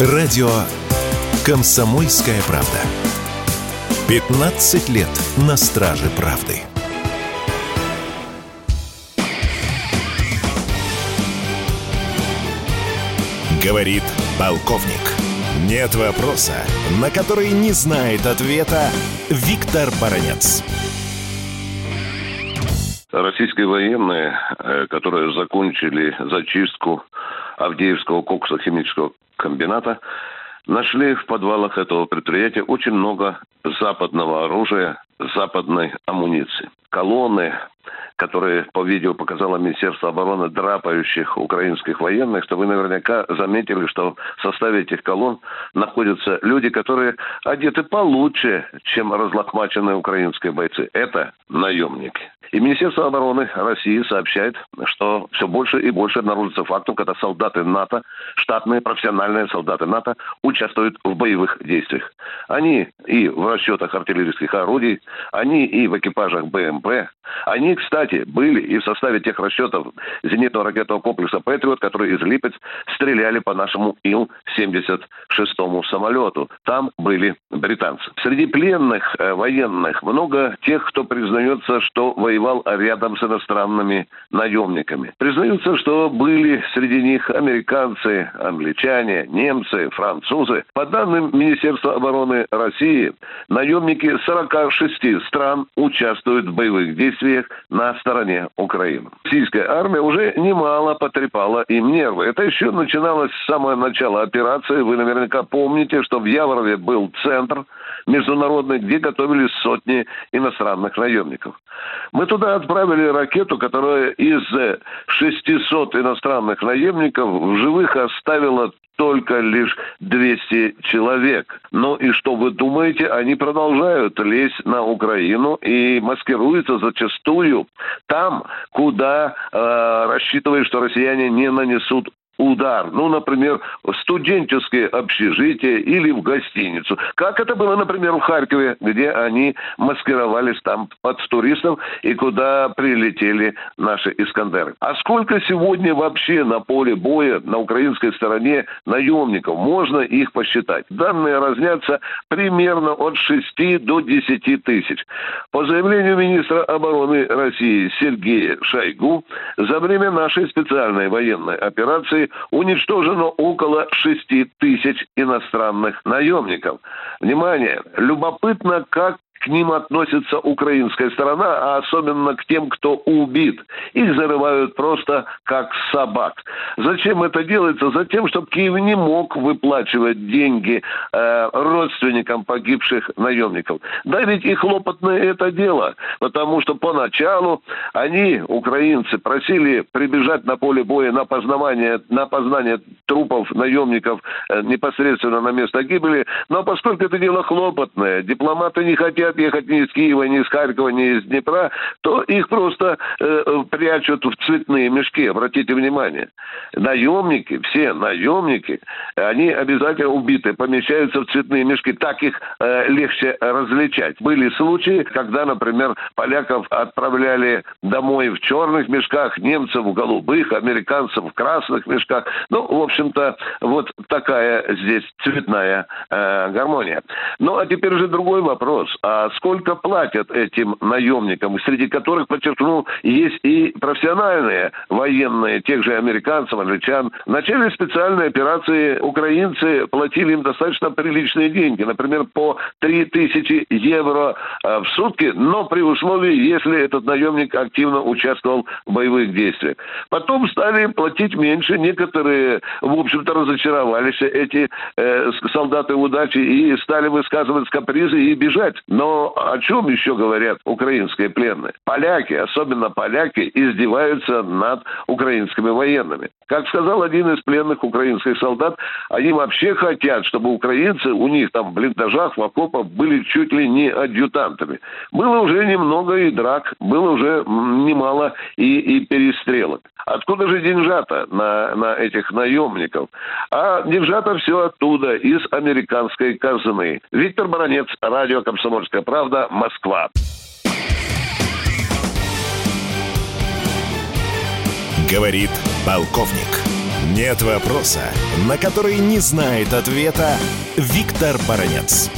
Радио «Комсомольская правда». 15 лет на страже правды. Говорит полковник. Нет вопроса, на который не знает ответа Виктор Баранец. Российские военные, э, которые закончили зачистку Авдеевского коксохимического комбината, нашли в подвалах этого предприятия очень много западного оружия, западной амуниции. Колонны, которые по видео показало Министерство обороны драпающих украинских военных, что вы наверняка заметили, что в составе этих колонн находятся люди, которые одеты получше, чем разлохмаченные украинские бойцы. Это наемники. И Министерство обороны России сообщает, что все больше и больше обнаружится фактов, когда солдаты НАТО, штатные профессиональные солдаты НАТО участвуют в боевых действиях. Они и в расчетах артиллерийских орудий, они и в экипажах БМП, они, кстати, были и в составе тех расчетов зенитного ракетного комплекса «Патриот», которые из Липец стреляли по нашему Ил-76 самолету. Там были британцы. Среди пленных э, военных много тех, кто признается, что воевал рядом с иностранными наемниками. Признаются, что были среди них американцы, англичане, немцы, французы. По данным Министерства обороны России, наемники 46 стран участвуют в боевых действиях на стороне Украины. Российская армия уже немало потрепала им нервы. Это еще начиналось с самого начала операции. Вы наверняка помните, что в Яворове был центр международный, где готовились сотни иностранных наемников. Мы туда отправили ракету, которая из 600 иностранных наемников в живых оставила только лишь 200 человек. Ну и что вы думаете, они продолжают лезть на Украину и маскируются зачастую там, куда э, рассчитывают, что россияне не нанесут удар. Ну, например, в студенческое общежитие или в гостиницу. Как это было, например, в Харькове, где они маскировались там под туристов и куда прилетели наши Искандеры. А сколько сегодня вообще на поле боя на украинской стороне наемников? Можно их посчитать. Данные разнятся примерно от 6 до 10 тысяч. По заявлению министра обороны России Сергея Шойгу, за время нашей специальной военной операции уничтожено около 6 тысяч иностранных наемников. Внимание, любопытно, как к ним относится украинская сторона, а особенно к тем, кто убит. Их зарывают просто как собак. Зачем это делается? Затем, чтобы Киев не мог выплачивать деньги э, родственникам погибших наемников. Да ведь и хлопотное это дело, потому что поначалу они, украинцы, просили прибежать на поле боя на познавание, на познание трупов наемников э, непосредственно на место гибели, но поскольку это дело хлопотное, дипломаты не хотят ехать ни из Киева, ни из Харькова, ни из Днепра, то их просто э, прячут в цветные мешки. Обратите внимание. Наемники, все наемники, они обязательно убиты, помещаются в цветные мешки. Так их э, легче различать. Были случаи, когда, например, поляков отправляли домой в черных мешках, немцев в голубых, американцев в красных мешках. Ну, в общем-то, вот такая здесь цветная э, гармония. Ну, а теперь же другой вопрос. А а сколько платят этим наемникам, среди которых, подчеркну, есть и профессиональные военные, тех же американцев, англичан. В начале специальной операции украинцы платили им достаточно приличные деньги, например, по 3000 евро а, в сутки, но при условии, если этот наемник активно участвовал в боевых действиях. Потом стали платить меньше, некоторые, в общем-то, разочаровались эти э, солдаты удачи и стали высказывать капризы и бежать. Но о чем еще говорят украинские пленные? Поляки, особенно поляки, издеваются над украинскими военными. Как сказал один из пленных украинских солдат, они вообще хотят, чтобы украинцы у них там в блиндажах, в окопах были чуть ли не адъютантами. Было уже немного и драк, было уже немало и, и перестрелок. Откуда же деньжата на, на этих наемников? А деньжата все оттуда, из американской казны. Виктор Баранец, радио «Комсомольская правда», Москва. Говорит полковник. Нет вопроса, на который не знает ответа Виктор Баранец.